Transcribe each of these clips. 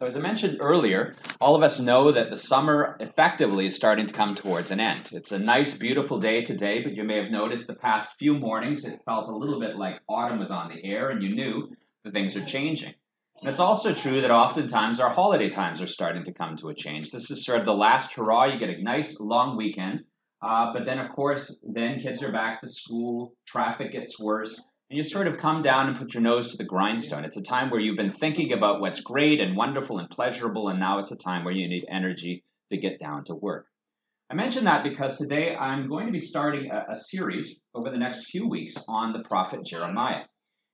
So, as I mentioned earlier, all of us know that the summer effectively is starting to come towards an end. It's a nice, beautiful day today, but you may have noticed the past few mornings it felt a little bit like autumn was on the air, and you knew that things are changing. And it's also true that oftentimes our holiday times are starting to come to a change. This is sort of the last hurrah. You get a nice long weekend, uh, but then, of course, then kids are back to school, traffic gets worse, you sort of come down and put your nose to the grindstone. It's a time where you've been thinking about what's great and wonderful and pleasurable, and now it's a time where you need energy to get down to work. I mention that because today I'm going to be starting a, a series over the next few weeks on the prophet Jeremiah.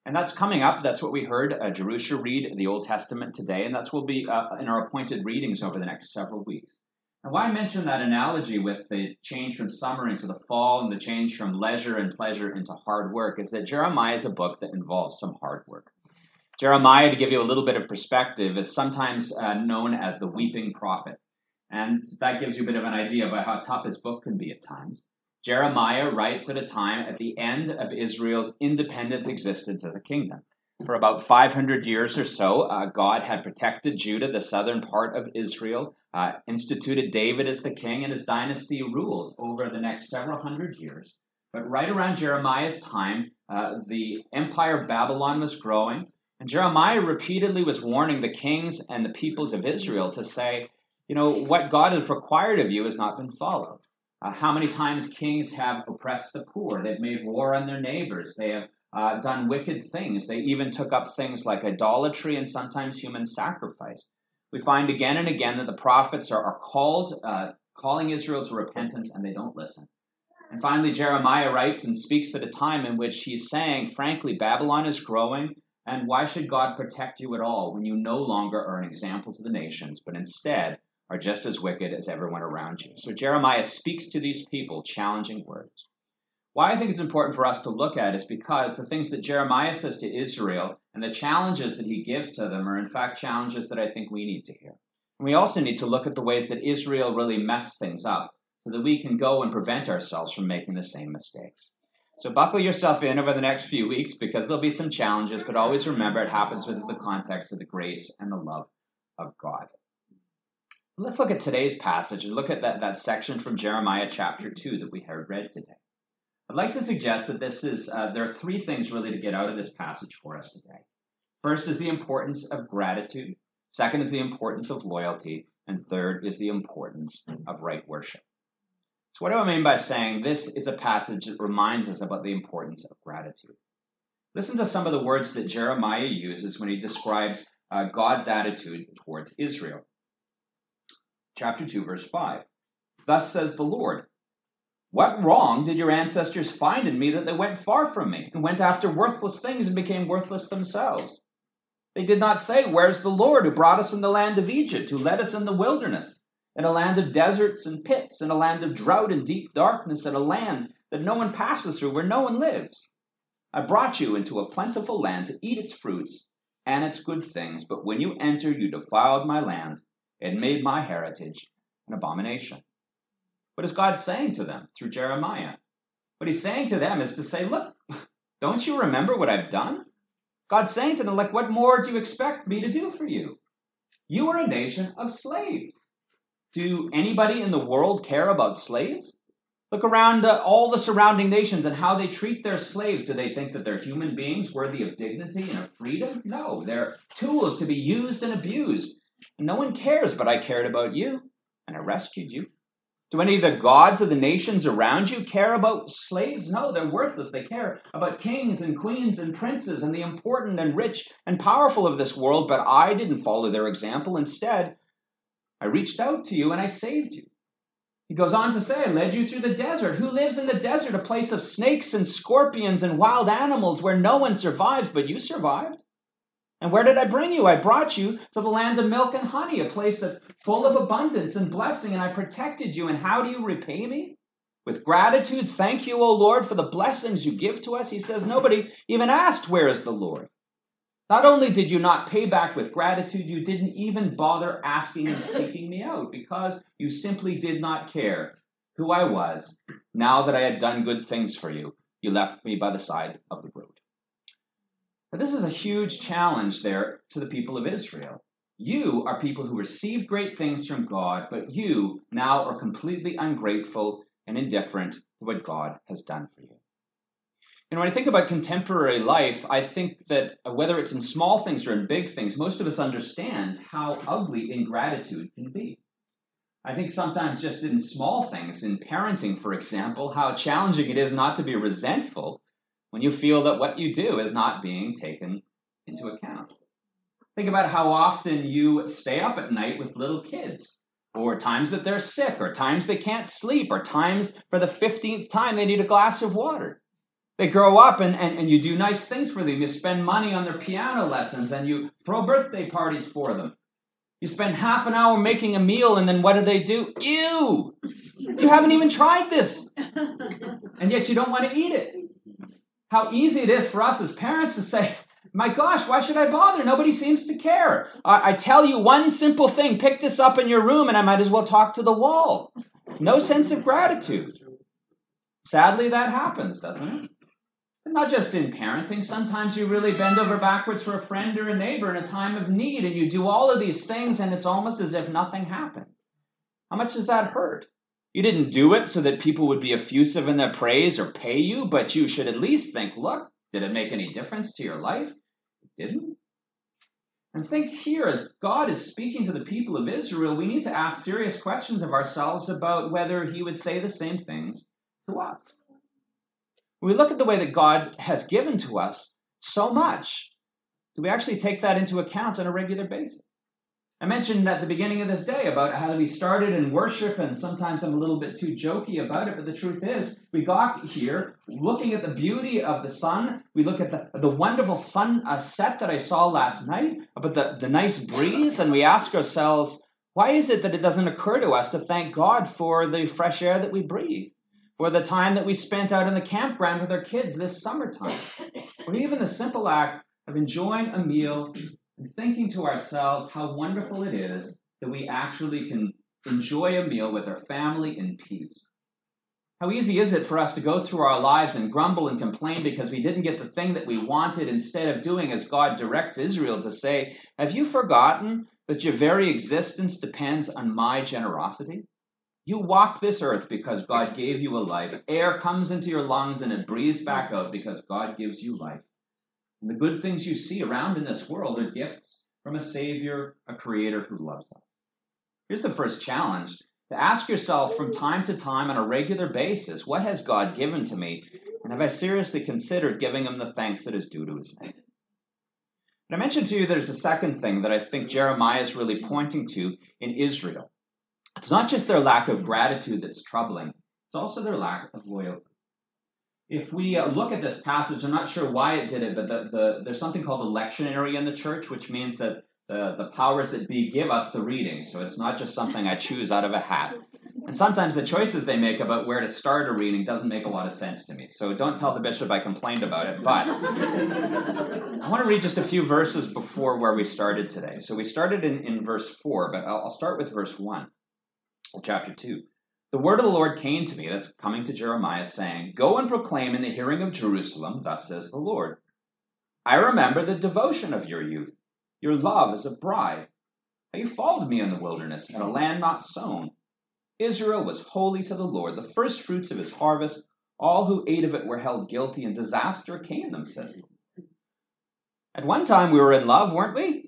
And that's coming up. That's what we heard uh, Jerusha read the Old Testament today, and that's will be uh, in our appointed readings over the next several weeks. And why I mention that analogy with the change from summer into the fall and the change from leisure and pleasure into hard work is that Jeremiah is a book that involves some hard work. Jeremiah, to give you a little bit of perspective, is sometimes uh, known as the weeping prophet. And that gives you a bit of an idea about how tough his book can be at times. Jeremiah writes at a time at the end of Israel's independent existence as a kingdom. For about 500 years or so, uh, God had protected Judah, the southern part of Israel, uh, instituted David as the king, and his dynasty ruled over the next several hundred years. But right around Jeremiah's time, uh, the empire of Babylon was growing, and Jeremiah repeatedly was warning the kings and the peoples of Israel to say, you know, what God has required of you has not been followed. Uh, how many times kings have oppressed the poor? They've made war on their neighbors. They have uh, done wicked things. They even took up things like idolatry and sometimes human sacrifice. We find again and again that the prophets are, are called, uh, calling Israel to repentance, and they don't listen. And finally, Jeremiah writes and speaks at a time in which he's saying, frankly, Babylon is growing, and why should God protect you at all when you no longer are an example to the nations, but instead are just as wicked as everyone around you? So Jeremiah speaks to these people challenging words. Why I think it's important for us to look at is because the things that Jeremiah says to Israel and the challenges that he gives to them are, in fact, challenges that I think we need to hear. And we also need to look at the ways that Israel really messed things up so that we can go and prevent ourselves from making the same mistakes. So buckle yourself in over the next few weeks because there'll be some challenges, but always remember it happens within the context of the grace and the love of God. Let's look at today's passage and look at that, that section from Jeremiah chapter 2 that we heard read today. I'd like to suggest that this is uh, there are three things really to get out of this passage for us today. First is the importance of gratitude. Second is the importance of loyalty, and third is the importance of right worship. So, what do I mean by saying this is a passage that reminds us about the importance of gratitude? Listen to some of the words that Jeremiah uses when he describes uh, God's attitude towards Israel. Chapter 2, verse 5. Thus says the Lord what wrong did your ancestors find in me that they went far from me and went after worthless things and became worthless themselves? They did not say, Where's the Lord who brought us in the land of Egypt, who led us in the wilderness, in a land of deserts and pits, in a land of drought and deep darkness, in a land that no one passes through, where no one lives? I brought you into a plentiful land to eat its fruits and its good things, but when you entered, you defiled my land and made my heritage an abomination. What is God saying to them through Jeremiah? What he's saying to them is to say, look, don't you remember what I've done? God's saying to them, like, what more do you expect me to do for you? You are a nation of slaves. Do anybody in the world care about slaves? Look around uh, all the surrounding nations and how they treat their slaves. Do they think that they're human beings worthy of dignity and of freedom? No, they're tools to be used and abused. No one cares, but I cared about you and I rescued you. Do any of the gods of the nations around you care about slaves? No, they're worthless. They care about kings and queens and princes and the important and rich and powerful of this world, but I didn't follow their example. Instead, I reached out to you and I saved you. He goes on to say, I led you through the desert. Who lives in the desert? A place of snakes and scorpions and wild animals where no one survives, but you survived. And where did I bring you? I brought you to the land of milk and honey, a place that's full of abundance and blessing, and I protected you. And how do you repay me? With gratitude, thank you, O Lord, for the blessings you give to us. He says, Nobody even asked, Where is the Lord? Not only did you not pay back with gratitude, you didn't even bother asking and seeking me out because you simply did not care who I was. Now that I had done good things for you, you left me by the side of the road. This is a huge challenge there to the people of Israel. You are people who received great things from God, but you now are completely ungrateful and indifferent to what God has done for you. And when I think about contemporary life, I think that whether it's in small things or in big things, most of us understand how ugly ingratitude can be. I think sometimes just in small things, in parenting, for example, how challenging it is not to be resentful when you feel that what you do is not being taken into account. Think about how often you stay up at night with little kids, or times that they're sick, or times they can't sleep, or times for the 15th time they need a glass of water. They grow up and, and, and you do nice things for them. You spend money on their piano lessons and you throw birthday parties for them. You spend half an hour making a meal and then what do they do? Ew! You haven't even tried this. And yet you don't want to eat it. How easy it is for us as parents to say, my gosh, why should I bother? Nobody seems to care. I, I tell you one simple thing pick this up in your room and I might as well talk to the wall. No sense of gratitude. Sadly, that happens, doesn't it? not just in parenting. Sometimes you really bend over backwards for a friend or a neighbor in a time of need, and you do all of these things, and it's almost as if nothing happened. How much does that hurt? You didn't do it so that people would be effusive in their praise or pay you, but you should at least think, look, did it make any difference to your life? It didn't. And think here, as God is speaking to the people of Israel, we need to ask serious questions of ourselves about whether He would say the same things to us. When we look at the way that God has given to us so much, do we actually take that into account on a regular basis? I mentioned at the beginning of this day about how we started in worship, and sometimes I'm a little bit too jokey about it, but the truth is, we got here looking at the beauty of the sun. We look at the, the wonderful sun uh, set that I saw last night, about the, the nice breeze, and we ask ourselves, why is it that it doesn't occur to us to thank God for the fresh air that we breathe? or the time that we spent out in the campground with our kids this summertime, or even the simple act of enjoying a meal thinking to ourselves how wonderful it is that we actually can enjoy a meal with our family in peace. How easy is it for us to go through our lives and grumble and complain because we didn't get the thing that we wanted instead of doing as God directs Israel to say, Have you forgotten that your very existence depends on my generosity? You walk this earth because God gave you a life. Air comes into your lungs and it breathes back out because God gives you life. The good things you see around in this world are gifts from a Savior, a Creator who loves us. Here's the first challenge to ask yourself from time to time on a regular basis what has God given to me? And have I seriously considered giving Him the thanks that is due to His name? But I mentioned to you there's a second thing that I think Jeremiah is really pointing to in Israel. It's not just their lack of gratitude that's troubling, it's also their lack of loyalty. If we uh, look at this passage, I'm not sure why it did it, but the, the, there's something called the lectionary in the church, which means that the, the powers that be give us the reading. So it's not just something I choose out of a hat. And sometimes the choices they make about where to start a reading doesn't make a lot of sense to me. So don't tell the bishop I complained about it. But I want to read just a few verses before where we started today. So we started in, in verse 4, but I'll, I'll start with verse 1 chapter 2. The word of the Lord came to me, that's coming to Jeremiah, saying, Go and proclaim in the hearing of Jerusalem, thus says the Lord. I remember the devotion of your youth, your love as a bride. How you followed me in the wilderness, in a land not sown. Israel was holy to the Lord, the first fruits of his harvest. All who ate of it were held guilty, and disaster came them, says At one time we were in love, weren't we?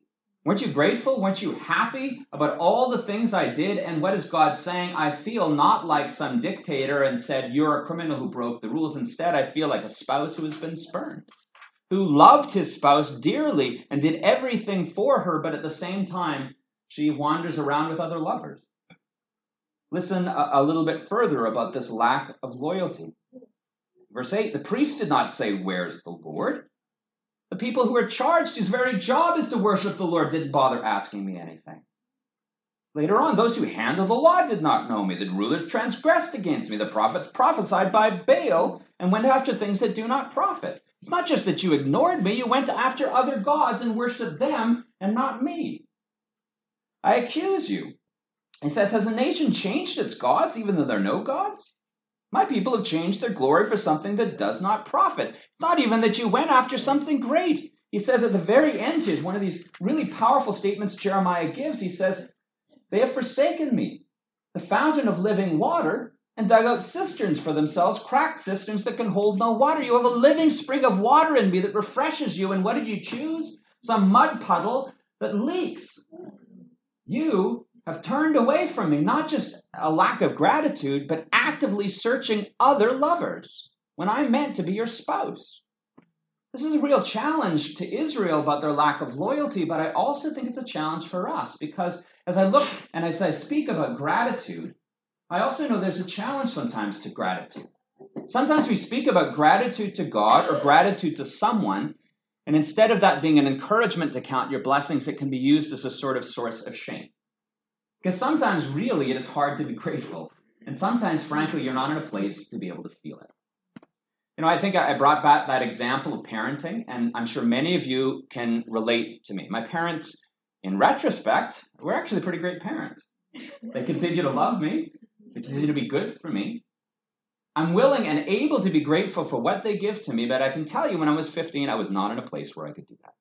Weren't you grateful? Weren't you happy about all the things I did? And what is God saying? I feel not like some dictator and said, You're a criminal who broke the rules. Instead, I feel like a spouse who has been spurned, who loved his spouse dearly and did everything for her, but at the same time, she wanders around with other lovers. Listen a, a little bit further about this lack of loyalty. Verse 8 The priest did not say, Where's the Lord? The people who are charged, whose very job is to worship the Lord, didn't bother asking me anything. Later on, those who handle the law did not know me. The rulers transgressed against me. The prophets prophesied by Baal and went after things that do not profit. It's not just that you ignored me, you went after other gods and worshiped them and not me. I accuse you. He says, Has a nation changed its gods even though there are no gods? My people have changed their glory for something that does not profit. Not even that you went after something great. He says at the very end is one of these really powerful statements Jeremiah gives. He says, They have forsaken me, the fountain of living water, and dug out cisterns for themselves, cracked cisterns that can hold no water. You have a living spring of water in me that refreshes you. And what did you choose? Some mud puddle that leaks. You have turned away from me, not just a lack of gratitude, but actively searching other lovers when I meant to be your spouse. This is a real challenge to Israel about their lack of loyalty, but I also think it's a challenge for us because as I look and as I speak about gratitude, I also know there's a challenge sometimes to gratitude. Sometimes we speak about gratitude to God or gratitude to someone, and instead of that being an encouragement to count your blessings, it can be used as a sort of source of shame. Because sometimes, really, it is hard to be grateful. And sometimes, frankly, you're not in a place to be able to feel it. You know, I think I brought back that example of parenting, and I'm sure many of you can relate to me. My parents, in retrospect, were actually pretty great parents. They continue to love me, they continue to be good for me. I'm willing and able to be grateful for what they give to me, but I can tell you when I was 15, I was not in a place where I could do that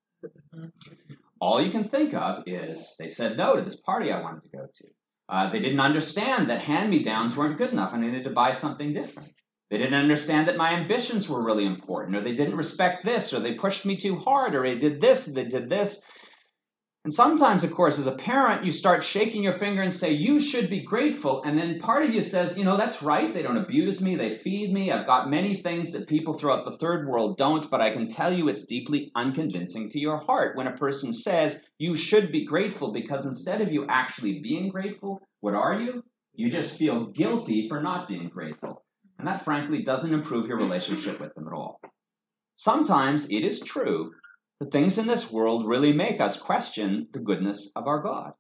all you can think of is they said no to this party I wanted to go to. Uh, they didn't understand that hand me downs weren't good enough. And I needed to buy something different. They didn't understand that my ambitions were really important, or they didn't respect this, or they pushed me too hard, or they did this, they did this. And sometimes, of course, as a parent, you start shaking your finger and say, You should be grateful. And then part of you says, You know, that's right. They don't abuse me. They feed me. I've got many things that people throughout the third world don't. But I can tell you it's deeply unconvincing to your heart when a person says, You should be grateful, because instead of you actually being grateful, what are you? You just feel guilty for not being grateful. And that, frankly, doesn't improve your relationship with them at all. Sometimes it is true the things in this world really make us question the goodness of our God.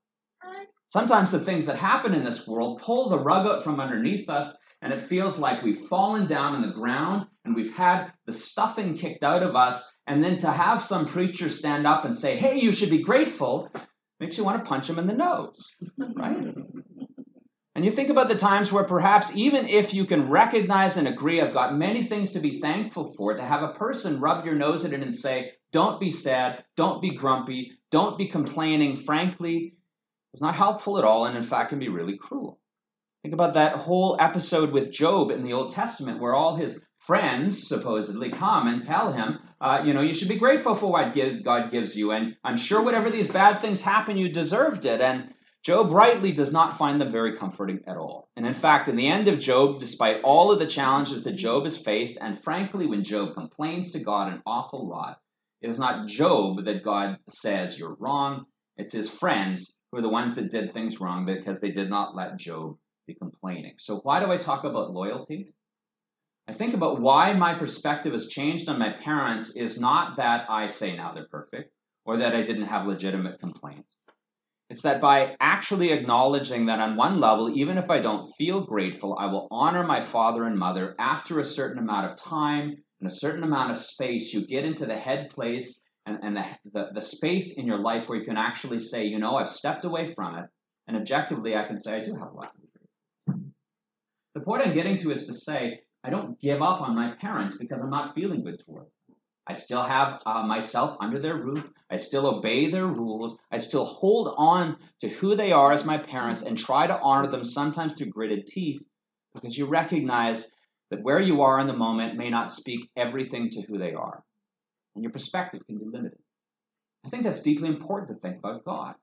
Sometimes the things that happen in this world pull the rug out from underneath us, and it feels like we've fallen down in the ground and we've had the stuffing kicked out of us. And then to have some preacher stand up and say, hey, you should be grateful, makes you want to punch him in the nose, right? And you think about the times where perhaps even if you can recognize and agree, I've got many things to be thankful for, to have a person rub your nose at it and say, don't be sad. Don't be grumpy. Don't be complaining. Frankly, it's not helpful at all, and in fact, can be really cruel. Think about that whole episode with Job in the Old Testament, where all his friends supposedly come and tell him, uh, you know, you should be grateful for what God gives you, and I'm sure whatever these bad things happen, you deserved it. And Job rightly does not find them very comforting at all. And in fact, in the end of Job, despite all of the challenges that Job has faced, and frankly, when Job complains to God an awful lot, it is not Job that God says you're wrong. It's his friends who are the ones that did things wrong because they did not let Job be complaining. So, why do I talk about loyalty? I think about why my perspective has changed on my parents is not that I say now they're perfect or that I didn't have legitimate complaints. It's that by actually acknowledging that on one level, even if I don't feel grateful, I will honor my father and mother after a certain amount of time in a certain amount of space, you get into the head place and, and the, the, the space in your life where you can actually say, you know, I've stepped away from it, and objectively I can say, I do have a lot to. The point I'm getting to is to say, I don't give up on my parents because I'm not feeling good towards them. I still have uh, myself under their roof. I still obey their rules. I still hold on to who they are as my parents and try to honor them sometimes through gritted teeth because you recognize that where you are in the moment may not speak everything to who they are, and your perspective can be limited. I think that's deeply important to think about God.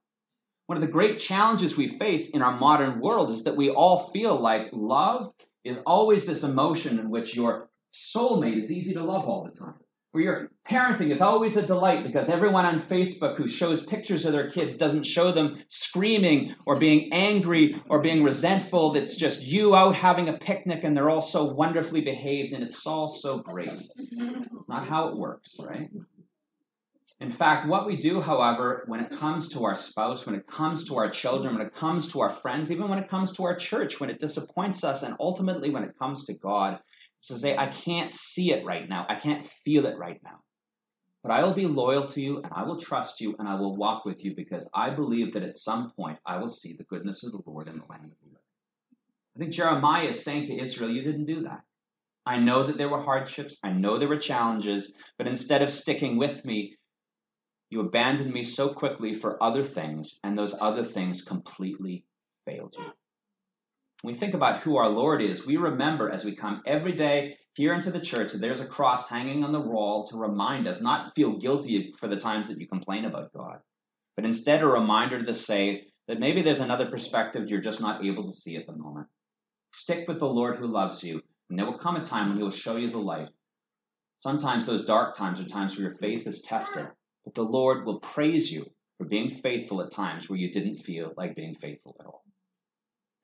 One of the great challenges we face in our modern world is that we all feel like love is always this emotion in which your soulmate is easy to love all the time where your parenting is always a delight because everyone on Facebook who shows pictures of their kids doesn't show them screaming or being angry or being resentful. It's just you out having a picnic and they're all so wonderfully behaved and it's all so great. It's not how it works, right? In fact, what we do, however, when it comes to our spouse, when it comes to our children, when it comes to our friends, even when it comes to our church, when it disappoints us, and ultimately when it comes to God, to say, I can't see it right now. I can't feel it right now. But I will be loyal to you and I will trust you and I will walk with you because I believe that at some point I will see the goodness of the Lord in the land of the living. I think Jeremiah is saying to Israel, You didn't do that. I know that there were hardships, I know there were challenges, but instead of sticking with me, You abandoned me so quickly for other things, and those other things completely failed you. When we think about who our Lord is, we remember as we come every day here into the church that there's a cross hanging on the wall to remind us, not feel guilty for the times that you complain about God, but instead a reminder to say that maybe there's another perspective you're just not able to see at the moment. Stick with the Lord who loves you, and there will come a time when he will show you the light. Sometimes those dark times are times where your faith is tested, but the Lord will praise you for being faithful at times where you didn't feel like being faithful at all.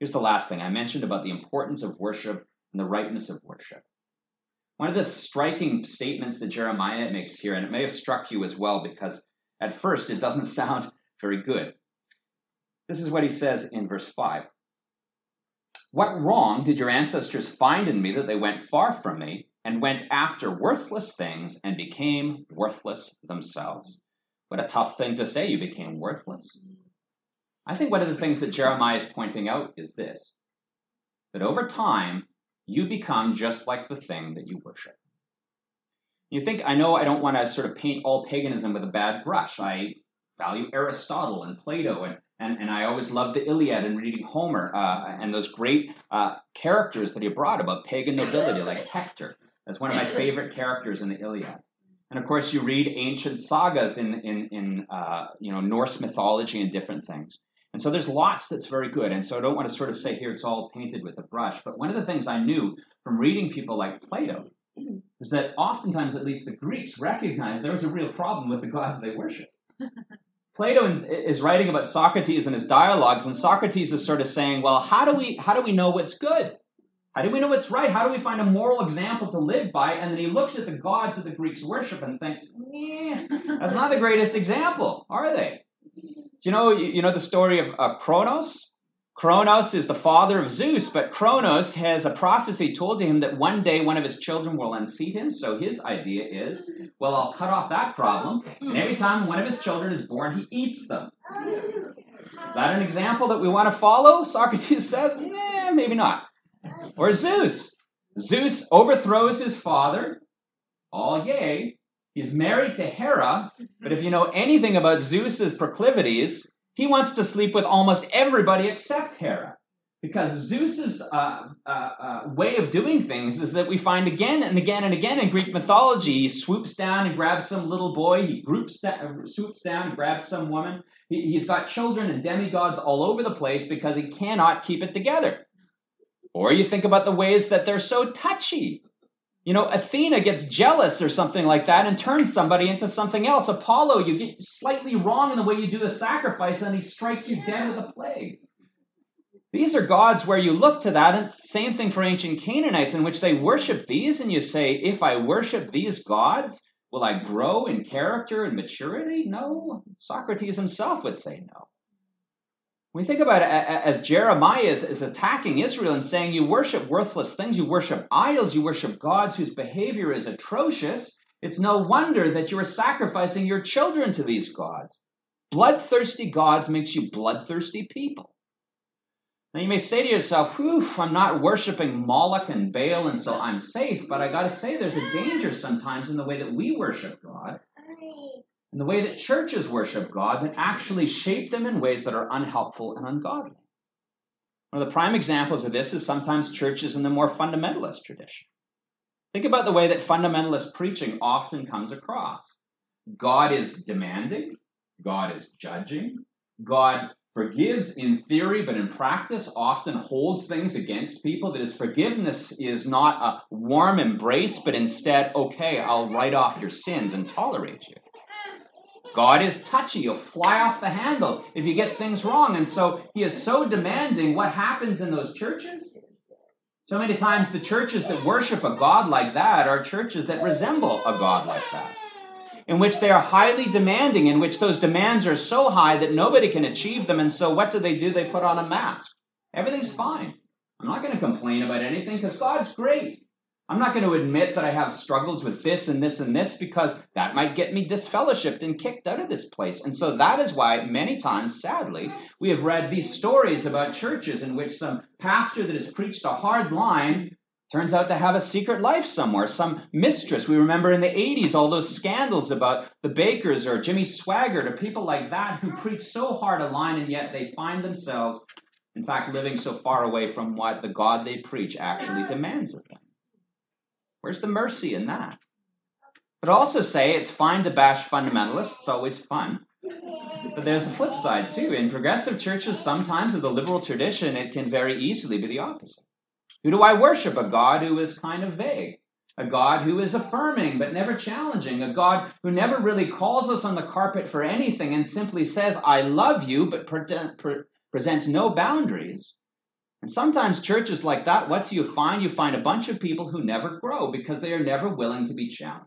Here's the last thing I mentioned about the importance of worship and the rightness of worship. One of the striking statements that Jeremiah makes here, and it may have struck you as well because at first it doesn't sound very good. This is what he says in verse 5 What wrong did your ancestors find in me that they went far from me and went after worthless things and became worthless themselves? What a tough thing to say, you became worthless. I think one of the things that Jeremiah is pointing out is this that over time, you become just like the thing that you worship. You think, I know I don't want to sort of paint all paganism with a bad brush. I value Aristotle and Plato, and, and, and I always loved the Iliad and reading Homer uh, and those great uh, characters that he brought about pagan nobility, like Hector. That's one of my favorite characters in the Iliad. And of course, you read ancient sagas in, in, in uh, you know, Norse mythology and different things. And so there's lots that's very good. And so I don't want to sort of say here it's all painted with a brush. But one of the things I knew from reading people like Plato is that oftentimes, at least the Greeks, recognized there was a real problem with the gods they worship. Plato is writing about Socrates and his dialogues, and Socrates is sort of saying, "Well, how do we how do we know what's good? How do we know what's right? How do we find a moral example to live by?" And then he looks at the gods that the Greeks worship and thinks, "Yeah, that's not the greatest example, are they?" Do you know, you know the story of uh, Kronos? Kronos is the father of Zeus, but Kronos has a prophecy told to him that one day one of his children will unseat him. So his idea is, well, I'll cut off that problem, and every time one of his children is born, he eats them. Is that an example that we want to follow? Socrates says, nah, maybe not. Or Zeus. Zeus overthrows his father. All yay. He's married to Hera, but if you know anything about Zeus's proclivities, he wants to sleep with almost everybody except Hera. Because Zeus's uh, uh, uh, way of doing things is that we find again and again and again in Greek mythology. He swoops down and grabs some little boy. He groups down, swoops down and grabs some woman. He, he's got children and demigods all over the place because he cannot keep it together. Or you think about the ways that they're so touchy. You know, Athena gets jealous or something like that and turns somebody into something else. Apollo, you get slightly wrong in the way you do the sacrifice and he strikes you dead with a plague. These are gods where you look to that, and same thing for ancient Canaanites, in which they worship these, and you say, if I worship these gods, will I grow in character and maturity? No. Socrates himself would say no. We think about it as Jeremiah is, is attacking Israel and saying, You worship worthless things, you worship idols, you worship gods whose behavior is atrocious, it's no wonder that you are sacrificing your children to these gods. Bloodthirsty gods makes you bloodthirsty people. Now you may say to yourself, Whew, I'm not worshiping Moloch and Baal, and so I'm safe, but I gotta say there's a danger sometimes in the way that we worship God and the way that churches worship God that actually shape them in ways that are unhelpful and ungodly. One of the prime examples of this is sometimes churches in the more fundamentalist tradition. Think about the way that fundamentalist preaching often comes across. God is demanding, God is judging, God forgives in theory, but in practice often holds things against people. That his forgiveness is not a warm embrace, but instead, okay, I'll write off your sins and tolerate you. God is touchy. You'll fly off the handle if you get things wrong. And so he is so demanding. What happens in those churches? So many times, the churches that worship a God like that are churches that resemble a God like that, in which they are highly demanding, in which those demands are so high that nobody can achieve them. And so, what do they do? They put on a mask. Everything's fine. I'm not going to complain about anything because God's great. I'm not going to admit that I have struggles with this and this and this because that might get me disfellowshipped and kicked out of this place. And so that is why many times, sadly, we have read these stories about churches in which some pastor that has preached a hard line turns out to have a secret life somewhere, some mistress. We remember in the 80s all those scandals about the Bakkers or Jimmy Swaggart or people like that who preach so hard a line and yet they find themselves, in fact, living so far away from what the God they preach actually demands of them. Where's the mercy in that? But also say it's fine to bash fundamentalists, it's always fun. But there's a flip side too. In progressive churches, sometimes of the liberal tradition, it can very easily be the opposite. Who do I worship? A God who is kind of vague. A God who is affirming but never challenging. A God who never really calls us on the carpet for anything and simply says, I love you, but pre- pre- presents no boundaries. And sometimes churches like that, what do you find? You find a bunch of people who never grow because they are never willing to be challenged.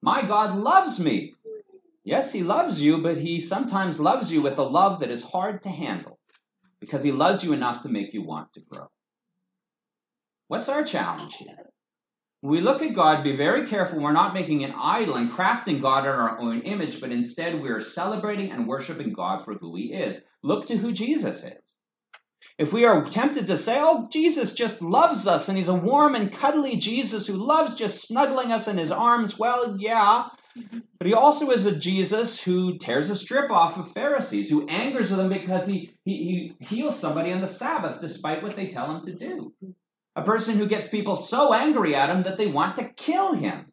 My God loves me. Yes, He loves you, but He sometimes loves you with a love that is hard to handle because He loves you enough to make you want to grow. What's our challenge here? When we look at God, be very careful we're not making an idol and crafting God in our own image, but instead we are celebrating and worshiping God for who He is. Look to who Jesus is. If we are tempted to say, oh, Jesus just loves us and he's a warm and cuddly Jesus who loves just snuggling us in his arms, well, yeah. But he also is a Jesus who tears a strip off of Pharisees, who angers them because he, he, he heals somebody on the Sabbath despite what they tell him to do. A person who gets people so angry at him that they want to kill him.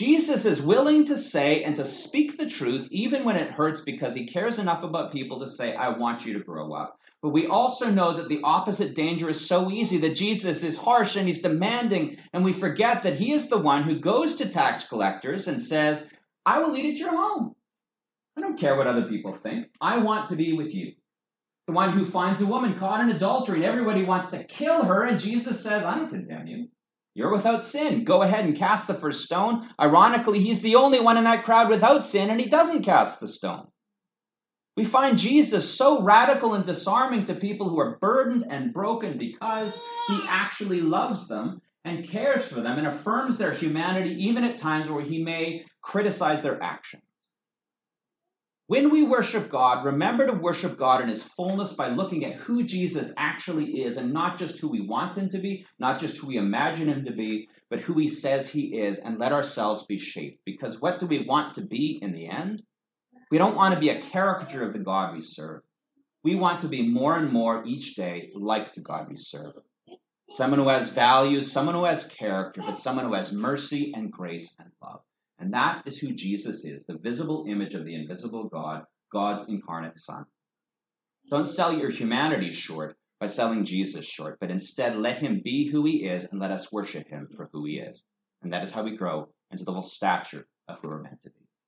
Jesus is willing to say and to speak the truth even when it hurts because he cares enough about people to say, I want you to grow up. But we also know that the opposite danger is so easy that Jesus is harsh and he's demanding, and we forget that he is the one who goes to tax collectors and says, I will eat at your home. I don't care what other people think. I want to be with you the one who finds a woman caught in adultery and everybody wants to kill her, and Jesus says, I don't condemn you. You're without sin. Go ahead and cast the first stone. Ironically, he's the only one in that crowd without sin, and he doesn't cast the stone. We find Jesus so radical and disarming to people who are burdened and broken because he actually loves them and cares for them and affirms their humanity, even at times where he may criticize their actions. When we worship God, remember to worship God in his fullness by looking at who Jesus actually is and not just who we want him to be, not just who we imagine him to be, but who he says he is, and let ourselves be shaped. Because what do we want to be in the end? We don't want to be a caricature of the God we serve. We want to be more and more each day like the God we serve. Someone who has values, someone who has character, but someone who has mercy and grace and love. And that is who Jesus is, the visible image of the invisible God, God's incarnate Son. Don't sell your humanity short by selling Jesus short, but instead let him be who he is and let us worship him for who he is. And that is how we grow into the full stature of who we're meant to be.